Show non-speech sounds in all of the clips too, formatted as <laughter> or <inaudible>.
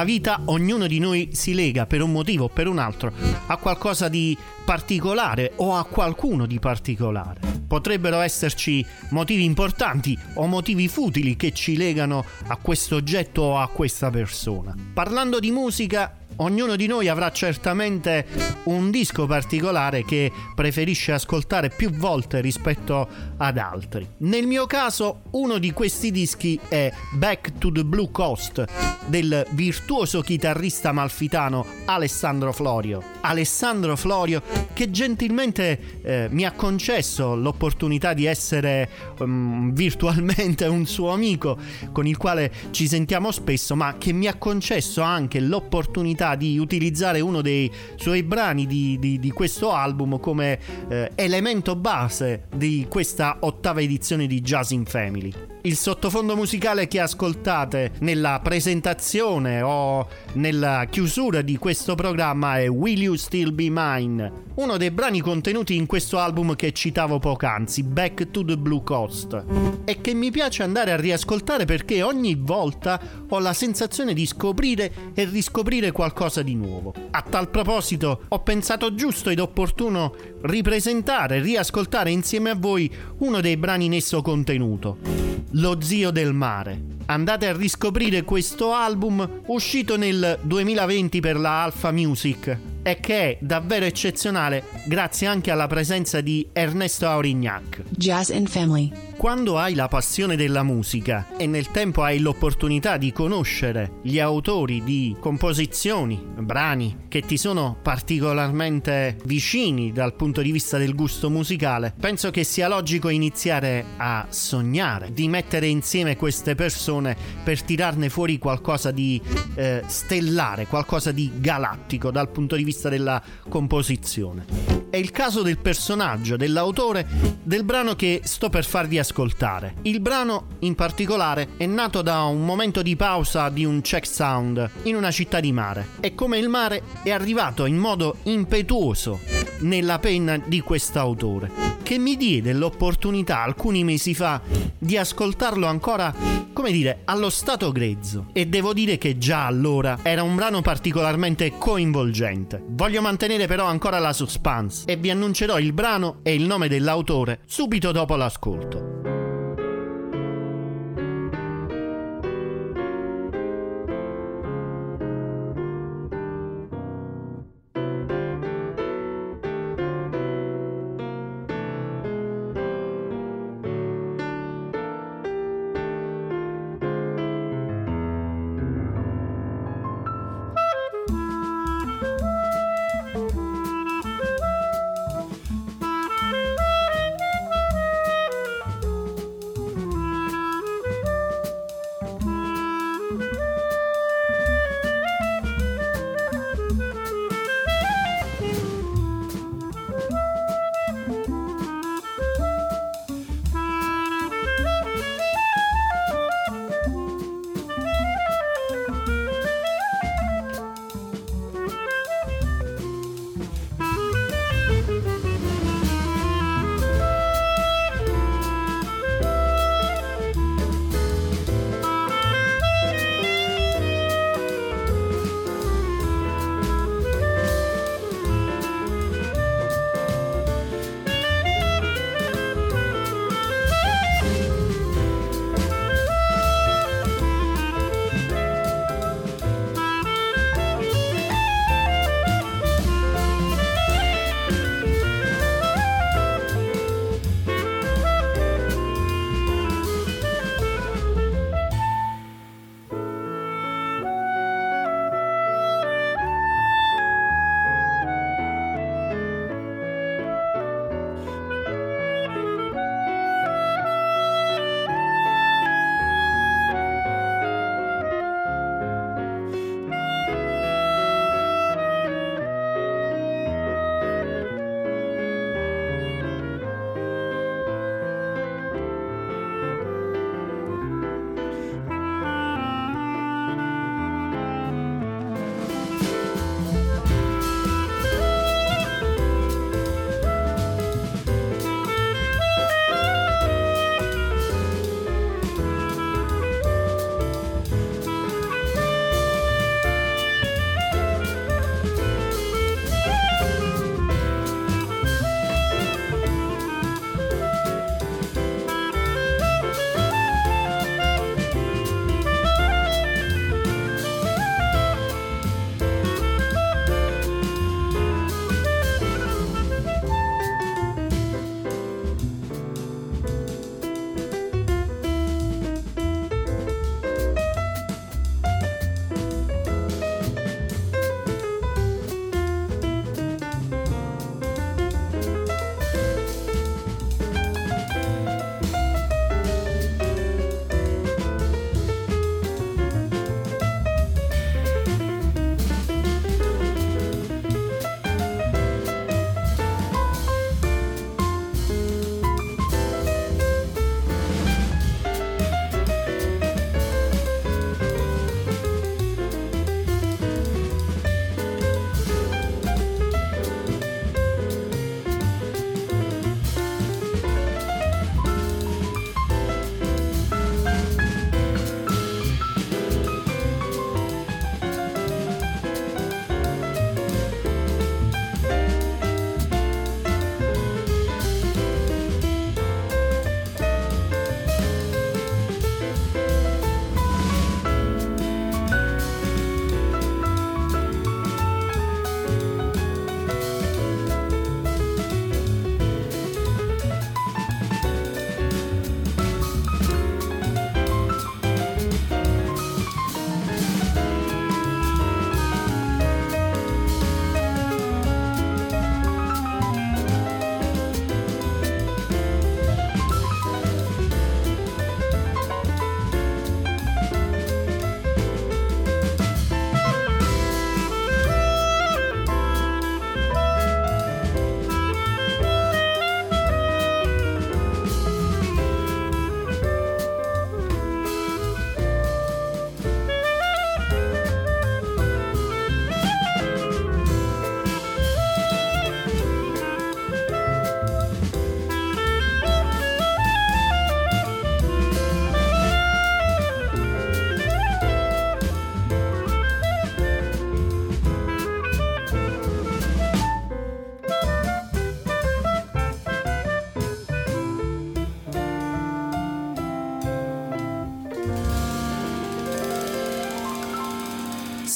Nella vita ognuno di noi si lega per un motivo o per un altro a qualcosa di particolare o a qualcuno di particolare. Potrebbero esserci motivi importanti o motivi futili che ci legano a questo oggetto o a questa persona. Parlando di musica, Ognuno di noi avrà certamente un disco particolare che preferisce ascoltare più volte rispetto ad altri. Nel mio caso uno di questi dischi è Back to the Blue Coast del virtuoso chitarrista malfitano Alessandro Florio. Alessandro Florio che gentilmente eh, mi ha concesso l'opportunità di essere um, virtualmente un suo amico con il quale ci sentiamo spesso, ma che mi ha concesso anche l'opportunità di utilizzare uno dei suoi brani di, di, di questo album come eh, elemento base di questa ottava edizione di Jazz in Family. Il sottofondo musicale che ascoltate nella presentazione o nella chiusura di questo programma è Will You Still Be Mine, uno dei brani contenuti in questo album che citavo poc'anzi, Back to the Blue Coast, e che mi piace andare a riascoltare perché ogni volta ho la sensazione di scoprire e riscoprire qualcosa di nuovo. A tal proposito, ho pensato giusto ed opportuno ripresentare, riascoltare insieme a voi uno dei brani in esso contenuto. Lo zio del mare. Andate a riscoprire questo album uscito nel 2020 per la Alpha Music e che è davvero eccezionale grazie anche alla presenza di Ernesto Aurignac. Jazz and Family. Quando hai la passione della musica e nel tempo hai l'opportunità di conoscere gli autori di composizioni, brani che ti sono particolarmente vicini dal punto di vista del gusto musicale, penso che sia logico iniziare a sognare di mettere insieme queste persone per tirarne fuori qualcosa di eh, stellare, qualcosa di galattico dal punto di vista della composizione. È il caso del personaggio, dell'autore del brano che sto per farvi ascoltare. Il brano, in particolare, è nato da un momento di pausa di un check sound in una città di mare. E come il mare è arrivato in modo impetuoso nella penna di quest'autore, che mi diede l'opportunità alcuni mesi fa di ascoltarlo ancora, come dire, allo stato grezzo. E devo dire che già allora era un brano particolarmente coinvolgente. Voglio mantenere però ancora la suspense e vi annuncerò il brano e il nome dell'autore subito dopo l'ascolto.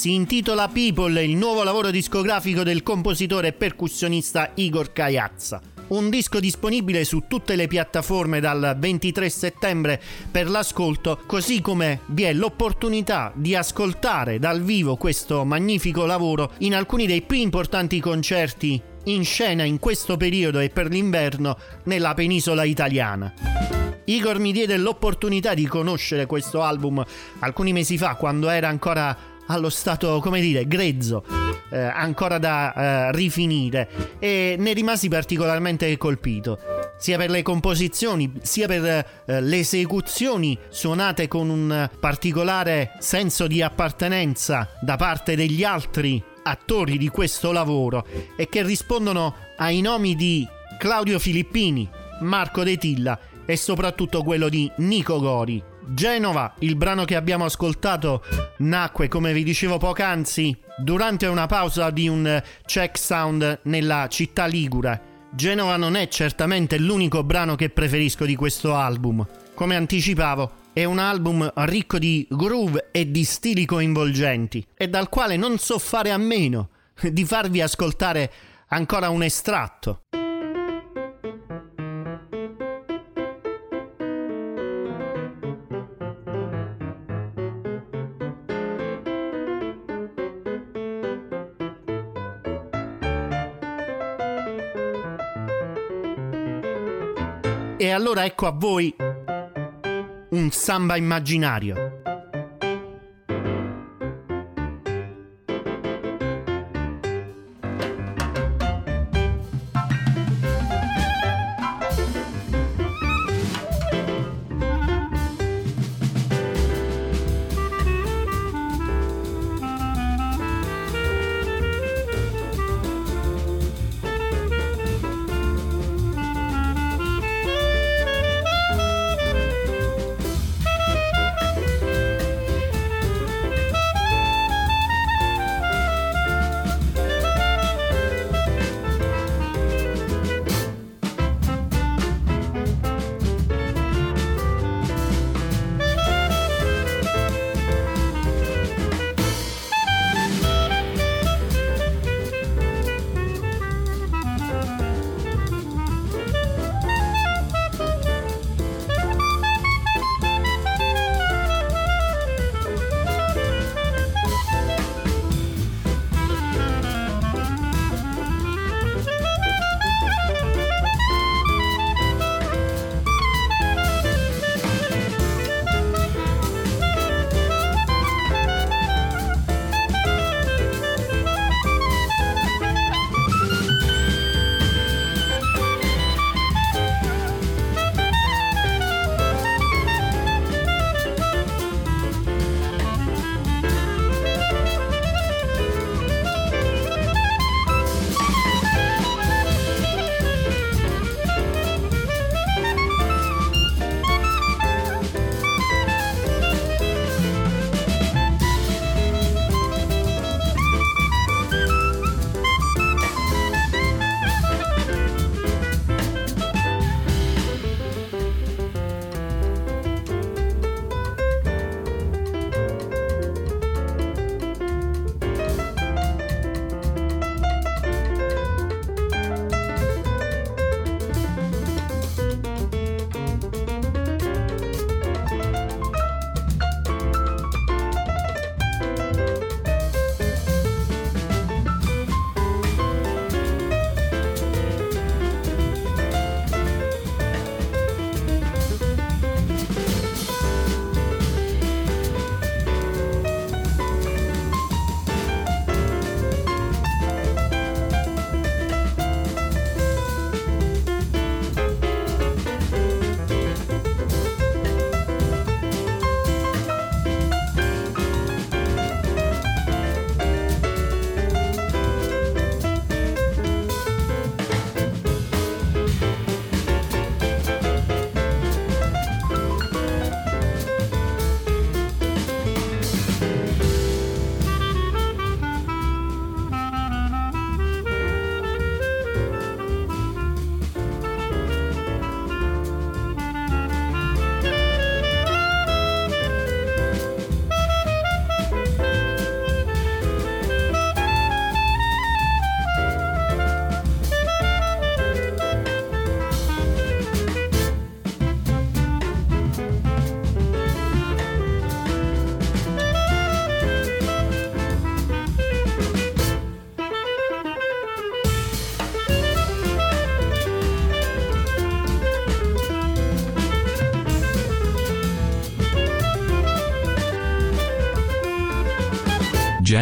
Si intitola People, il nuovo lavoro discografico del compositore e percussionista Igor Caiazza. Un disco disponibile su tutte le piattaforme dal 23 settembre per l'ascolto, così come vi è l'opportunità di ascoltare dal vivo questo magnifico lavoro in alcuni dei più importanti concerti in scena in questo periodo e per l'inverno nella penisola italiana. Igor mi diede l'opportunità di conoscere questo album alcuni mesi fa quando era ancora allo stato, come dire, grezzo, eh, ancora da eh, rifinire e ne rimasi particolarmente colpito sia per le composizioni sia per eh, le esecuzioni suonate con un particolare senso di appartenenza da parte degli altri attori di questo lavoro e che rispondono ai nomi di Claudio Filippini, Marco De Tilla e soprattutto quello di Nico Gori. Genova, il brano che abbiamo ascoltato, nacque, come vi dicevo poc'anzi, durante una pausa di un check sound nella città ligure. Genova non è certamente l'unico brano che preferisco di questo album. Come anticipavo, è un album ricco di groove e di stili coinvolgenti e dal quale non so fare a meno di farvi ascoltare ancora un estratto. Allora ecco a voi un samba immaginario.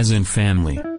Jazz and Family.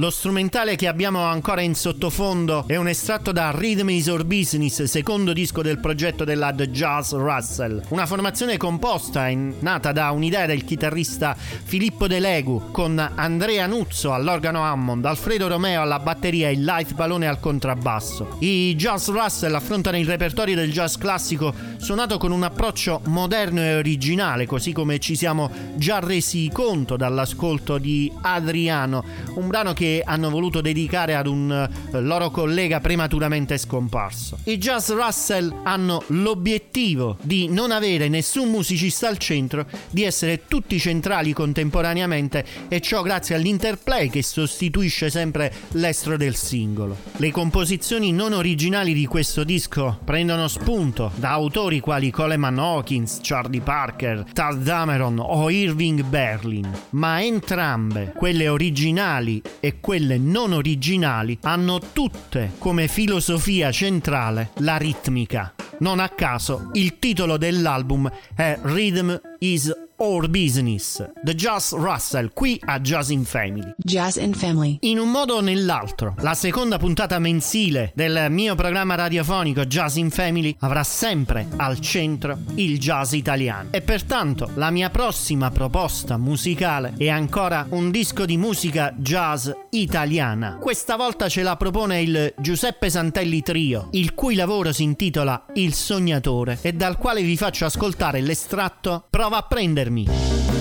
Lo strumentale che abbiamo ancora in sottofondo è un estratto da Rhythm is Our Business, secondo disco del progetto della The Jazz Russell. Una formazione composta in, nata da un'idea del chitarrista Filippo De Legu con Andrea Nuzzo all'organo Hammond, Alfredo Romeo alla batteria e Light Balone al contrabbasso. I Jazz Russell affrontano il repertorio del jazz classico suonato con un approccio moderno e originale, così come ci siamo già resi conto dall'ascolto di Adriano, un brano che hanno voluto dedicare ad un eh, loro collega prematuramente scomparso. I Jazz Russell hanno l'obiettivo di non avere nessun musicista al centro, di essere tutti centrali contemporaneamente e ciò grazie all'interplay che sostituisce sempre l'estro del singolo. Le composizioni non originali di questo disco prendono spunto da autori quali Coleman Hawkins, Charlie Parker, Tad Dameron o Irving Berlin, ma entrambe, quelle originali e quelle non originali hanno tutte come filosofia centrale la ritmica. Non a caso il titolo dell'album è Rhythm is Our Business, The Jazz Russell, qui a Jazz in Family. Jazz in Family. In un modo o nell'altro, la seconda puntata mensile del mio programma radiofonico Jazz in Family avrà sempre al centro il jazz italiano. E pertanto la mia prossima proposta musicale è ancora un disco di musica jazz italiana. Questa volta ce la propone il Giuseppe Santelli Trio, il cui lavoro si intitola Il Sognatore e dal quale vi faccio ascoltare l'estratto Prova a prendermi.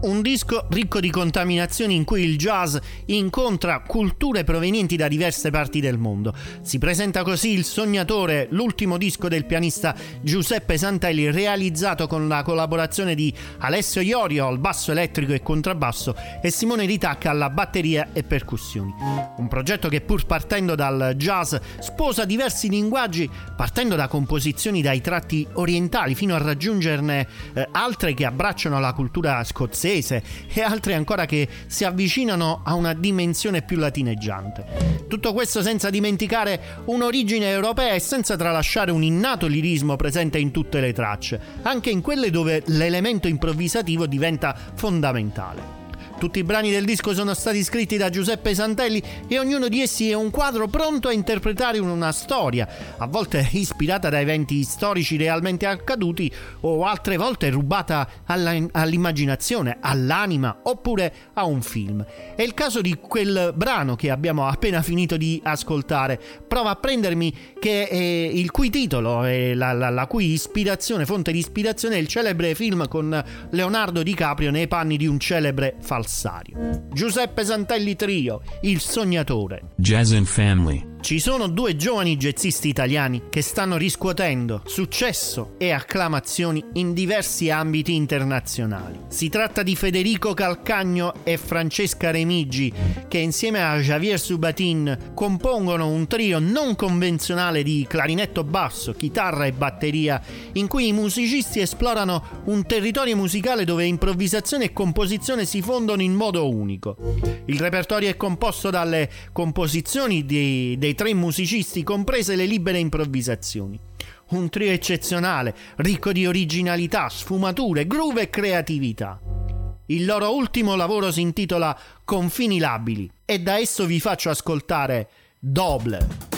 Un disco ricco di contaminazioni in cui il jazz incontra culture provenienti da diverse parti del mondo. Si presenta così Il Sognatore, l'ultimo disco del pianista Giuseppe Santelli, realizzato con la collaborazione di Alessio Iorio al basso elettrico e contrabbasso e Simone Ritacca alla batteria e percussioni. Un progetto che pur partendo dal jazz sposa diversi linguaggi, partendo da composizioni dai tratti orientali fino a raggiungerne eh, altre che abbracciano la cultura scozzese e altre ancora che si avvicinano a una dimensione più latineggiante. Tutto questo senza dimenticare un'origine europea e senza tralasciare un innato lirismo presente in tutte le tracce, anche in quelle dove l'elemento improvvisativo diventa fondamentale. Tutti i brani del disco sono stati scritti da Giuseppe Santelli e ognuno di essi è un quadro pronto a interpretare una storia, a volte ispirata da eventi storici realmente accaduti o altre volte rubata all'immaginazione, all'anima oppure a un film. È il caso di quel brano che abbiamo appena finito di ascoltare, Prova a prendermi, che il cui titolo e la, la, la cui ispirazione, fonte di ispirazione è il celebre film con Leonardo DiCaprio nei panni di un celebre falso falsario. Giuseppe Santelli Trio, il sognatore. Jazz and Family. Ci sono due giovani jazzisti italiani che stanno riscuotendo successo e acclamazioni in diversi ambiti internazionali. Si tratta di Federico Calcagno e Francesca Remigi, che insieme a Javier Subatin compongono un trio non convenzionale di clarinetto basso, chitarra e batteria, in cui i musicisti esplorano un territorio musicale dove improvvisazione e composizione si fondono in modo unico. Il repertorio è composto dalle composizioni dei, dei tre musicisti, comprese le libere improvvisazioni. Un trio eccezionale, ricco di originalità, sfumature, groove e creatività. Il loro ultimo lavoro si intitola Confini labili e da esso vi faccio ascoltare Doble.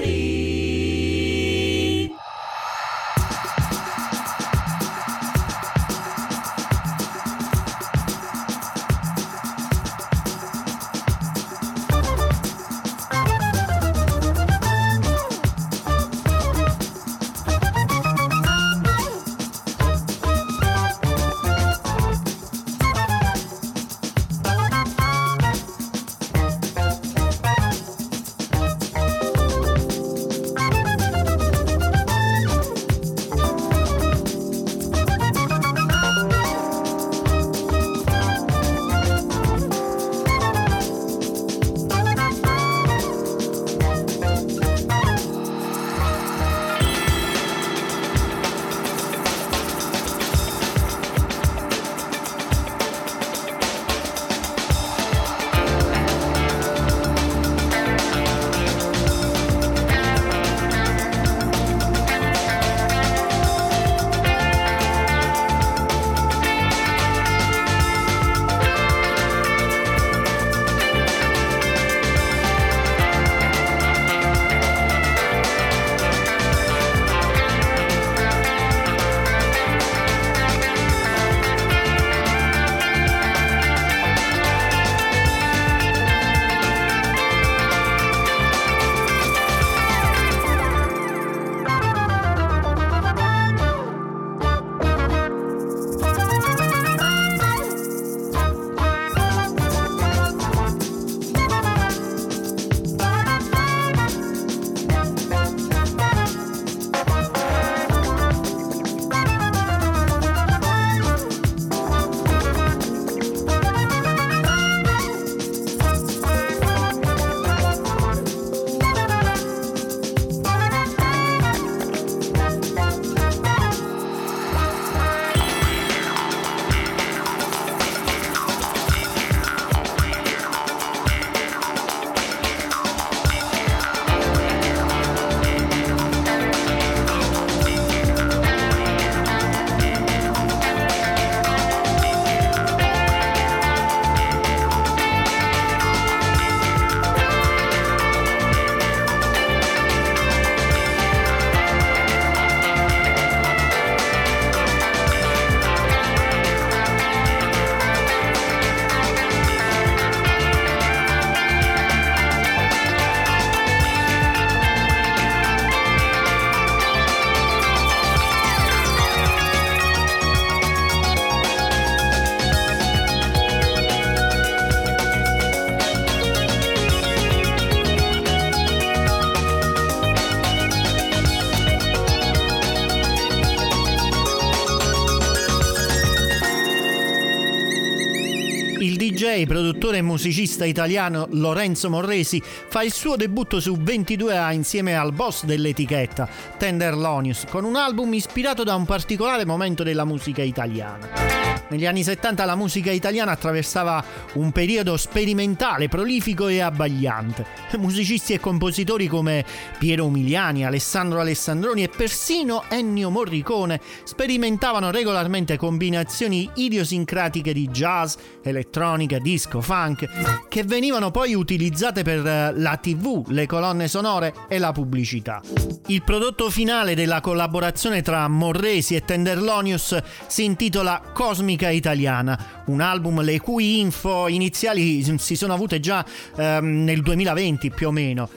DJ, produttore e musicista italiano Lorenzo Morresi fa il suo debutto su 22A insieme al boss dell'etichetta, Tenderlonius, con un album ispirato da un particolare momento della musica italiana. Negli anni 70 la musica italiana attraversava un periodo sperimentale, prolifico e abbagliante. Musicisti e compositori come Piero Umiliani, Alessandro Alessandroni e persino Ennio Morricone sperimentavano regolarmente combinazioni idiosincratiche di jazz, elettronica, disco, funk, che venivano poi utilizzate per eh, la TV, le colonne sonore e la pubblicità. Il prodotto finale della collaborazione tra Morresi e Tenderlonius si intitola Cosmic musica italiana, un album le cui info iniziali si sono avute già ehm, nel 2020 più o meno.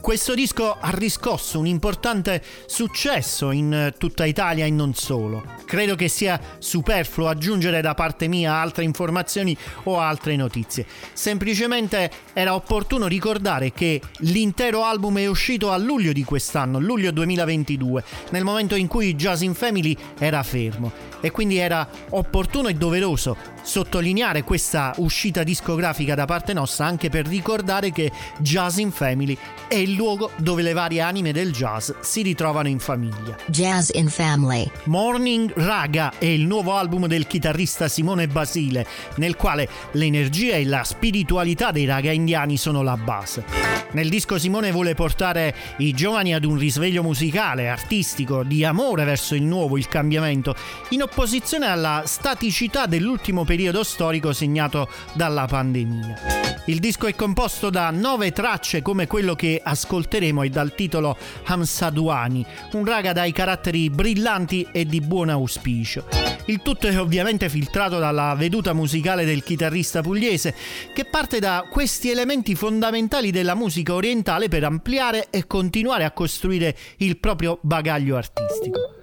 Questo disco ha riscosso un importante successo in tutta Italia e non solo. Credo che sia superfluo aggiungere da parte mia altre informazioni o altre notizie. Semplicemente era opportuno ricordare che l'intero album è uscito a luglio di quest'anno, luglio 2022, nel momento in cui Jazz in Family era fermo e quindi era opportuno e doveroso sottolineare questa uscita discografica da parte nostra anche per ricordare che Jazz in Family è il luogo dove le varie anime del jazz si ritrovano in famiglia. Jazz in Family. Morning Raga è il nuovo album del chitarrista Simone Basile, nel quale l'energia e la spiritualità dei raga indiani sono la base. Nel disco Simone vuole portare i giovani ad un risveglio musicale, artistico, di amore verso il nuovo, il cambiamento, in opposizione alla staticità dell'ultimo periodo storico segnato dalla pandemia. Il disco è composto da nove tracce come quello che ascolteremo e dal titolo Hamsaduani, un raga dai caratteri brillanti e di buon auspicio. Il tutto è ovviamente filtrato dalla veduta musicale del chitarrista pugliese, che parte da questi elementi fondamentali della musica orientale per ampliare e continuare a costruire il proprio bagaglio artistico.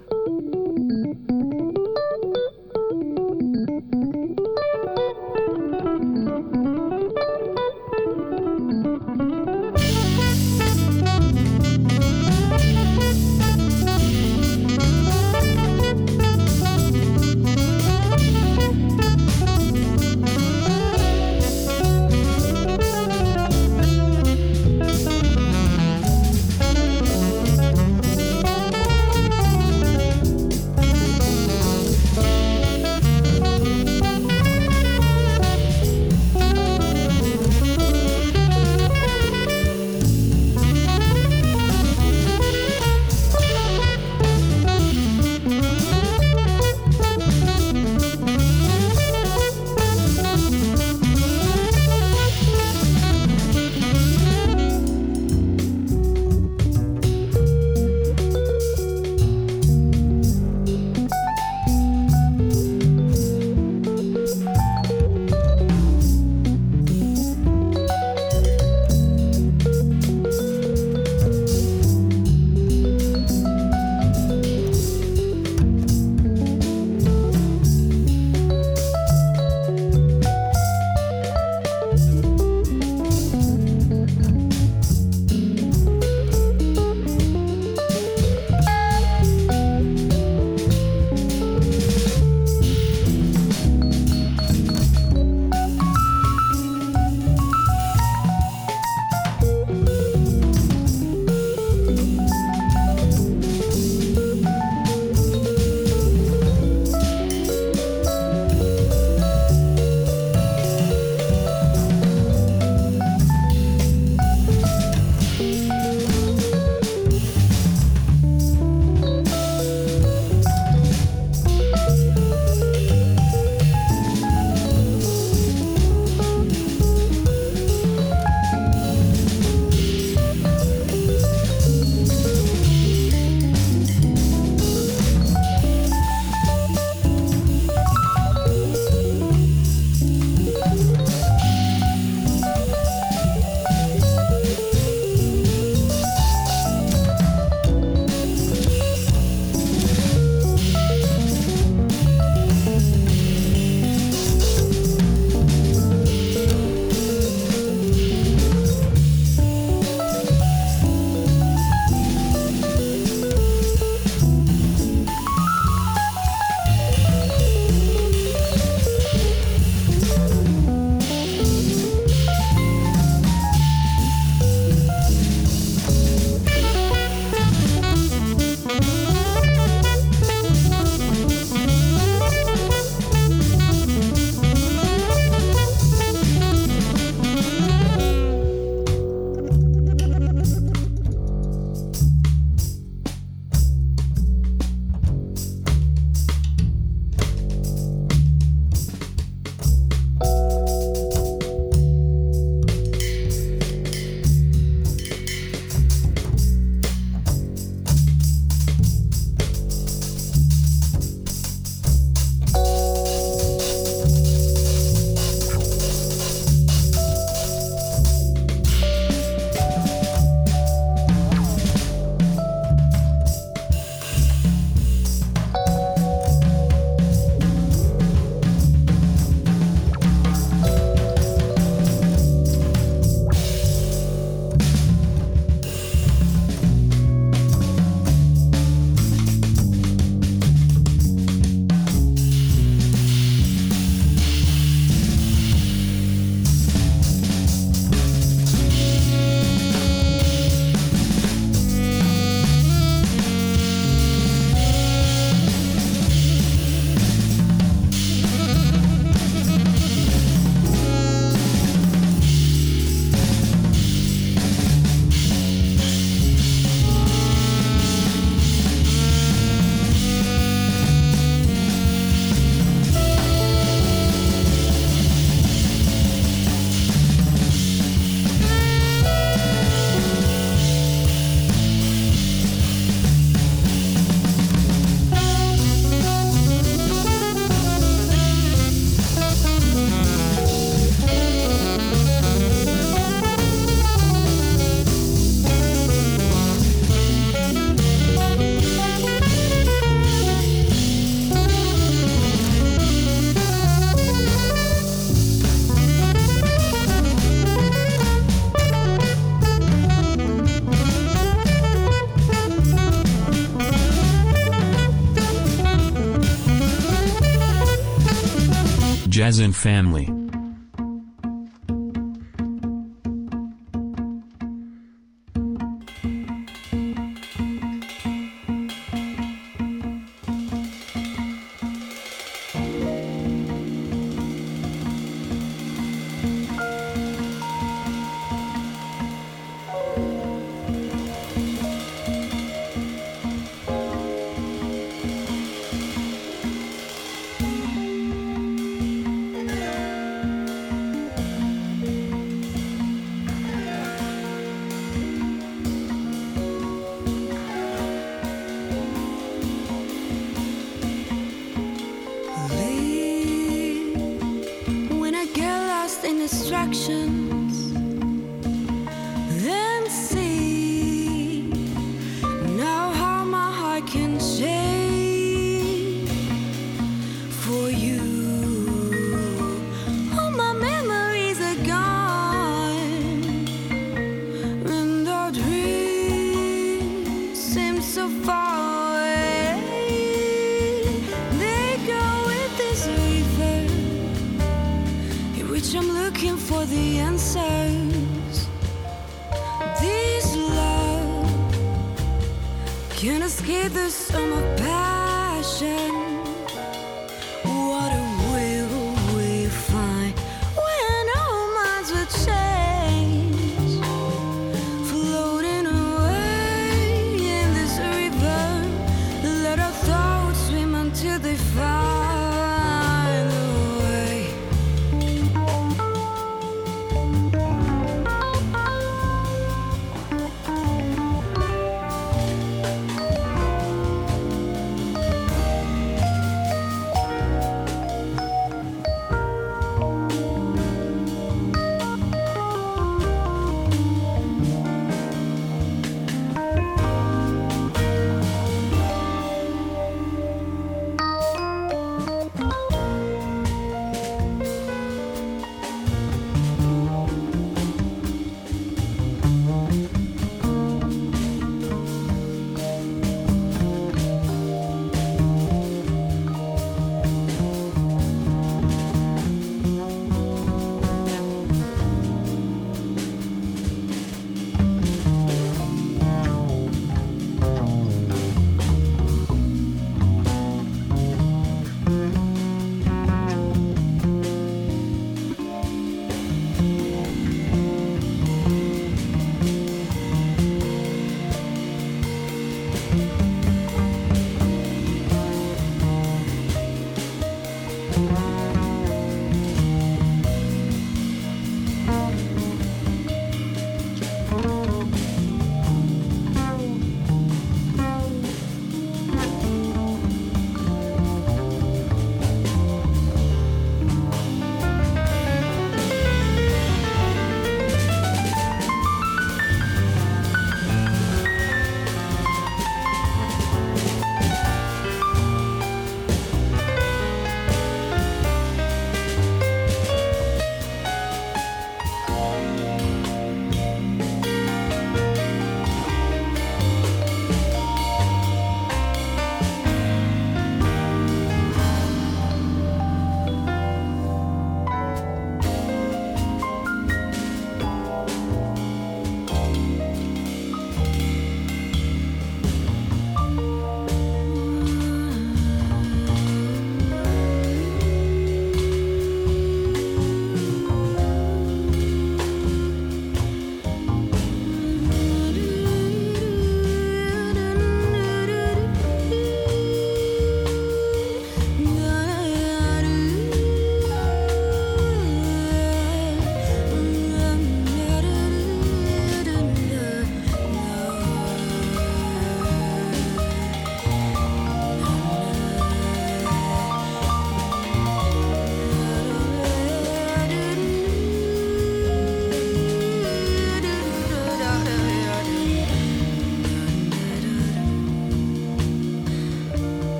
Jazz and Family.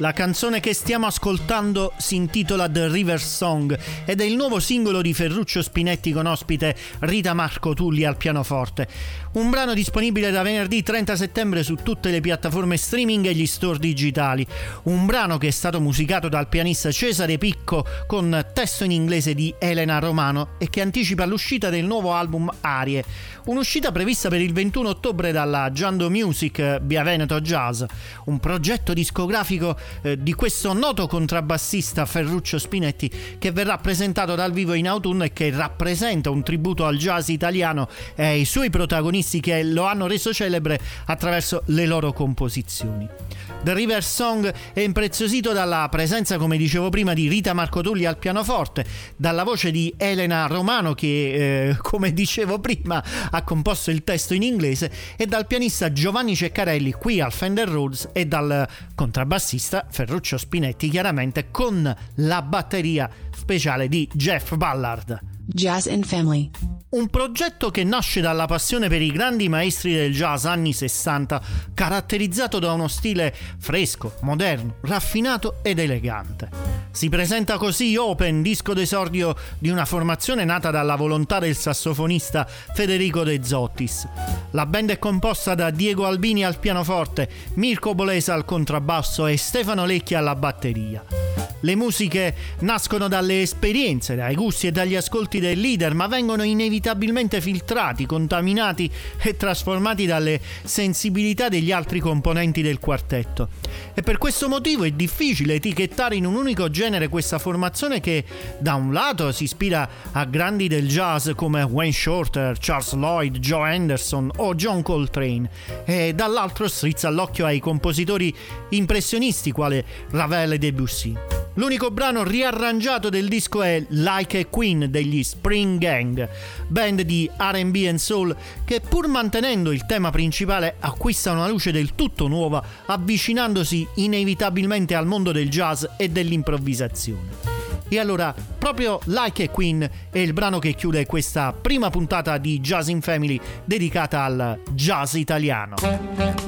La canzone che stiamo ascoltando si intitola The River Song ed è il nuovo singolo di Ferruccio Spinetti con ospite Rita Marco Tulli al pianoforte. Un brano disponibile da venerdì 30 settembre su tutte le piattaforme streaming e gli store digitali. Un brano che è stato musicato dal pianista Cesare Picco con testo in inglese di Elena Romano e che anticipa l'uscita del nuovo album Arie. Un'uscita prevista per il 21 ottobre dalla Giando Music Via Veneto Jazz, un progetto discografico eh, di questo noto contrabbassista Ferruccio Spinetti che verrà presentato dal vivo in autunno e che rappresenta un tributo al jazz italiano e ai suoi protagonisti che lo hanno reso celebre attraverso le loro composizioni. The River Song è impreziosito dalla presenza, come dicevo prima, di Rita Marcotulli al pianoforte, dalla voce di Elena Romano che, eh, <laughs> come dicevo prima, ha composto il testo in inglese e dal pianista Giovanni Ceccarelli qui al Fender Rhodes e dal contrabbassista Ferruccio Spinetti chiaramente con la batteria speciale di Jeff Ballard. Jazz and Family. Un progetto che nasce dalla passione per i grandi maestri del jazz anni 60, caratterizzato da uno stile fresco, moderno, raffinato ed elegante. Si presenta così Open, disco d'esordio di una formazione nata dalla volontà del sassofonista Federico De Zottis. La band è composta da Diego Albini al pianoforte, Mirko Bolesa al contrabbasso e Stefano Lecchi alla batteria. Le musiche nascono dalle esperienze, dai gusti e dagli ascolti del leader, ma vengono inevitabilmente filtrati, contaminati e trasformati dalle sensibilità degli altri componenti del quartetto. E per questo motivo è difficile etichettare in un unico genere questa formazione che da un lato si ispira a grandi del jazz come Wayne Shorter, Charles Lloyd, Joe Anderson o John Coltrane e dall'altro strizza l'occhio ai compositori impressionisti quale Ravel e Debussy. L'unico brano riarrangiato del disco è Like a Queen degli Spring Gang, band di RB and Soul che pur mantenendo il tema principale acquista una luce del tutto nuova avvicinandosi inevitabilmente al mondo del jazz e dell'improvvisazione. E allora, proprio Like a Queen è il brano che chiude questa prima puntata di Jazz in Family dedicata al jazz italiano.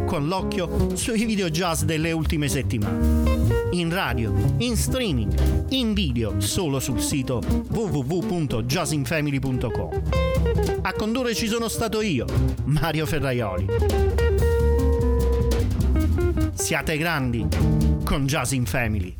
con l'occhio sui video jazz delle ultime settimane. In radio, in streaming, in video solo sul sito www.jazzinfamily.com. A condurre ci sono stato io, Mario Ferraioli. Siate grandi con Jazz in Family.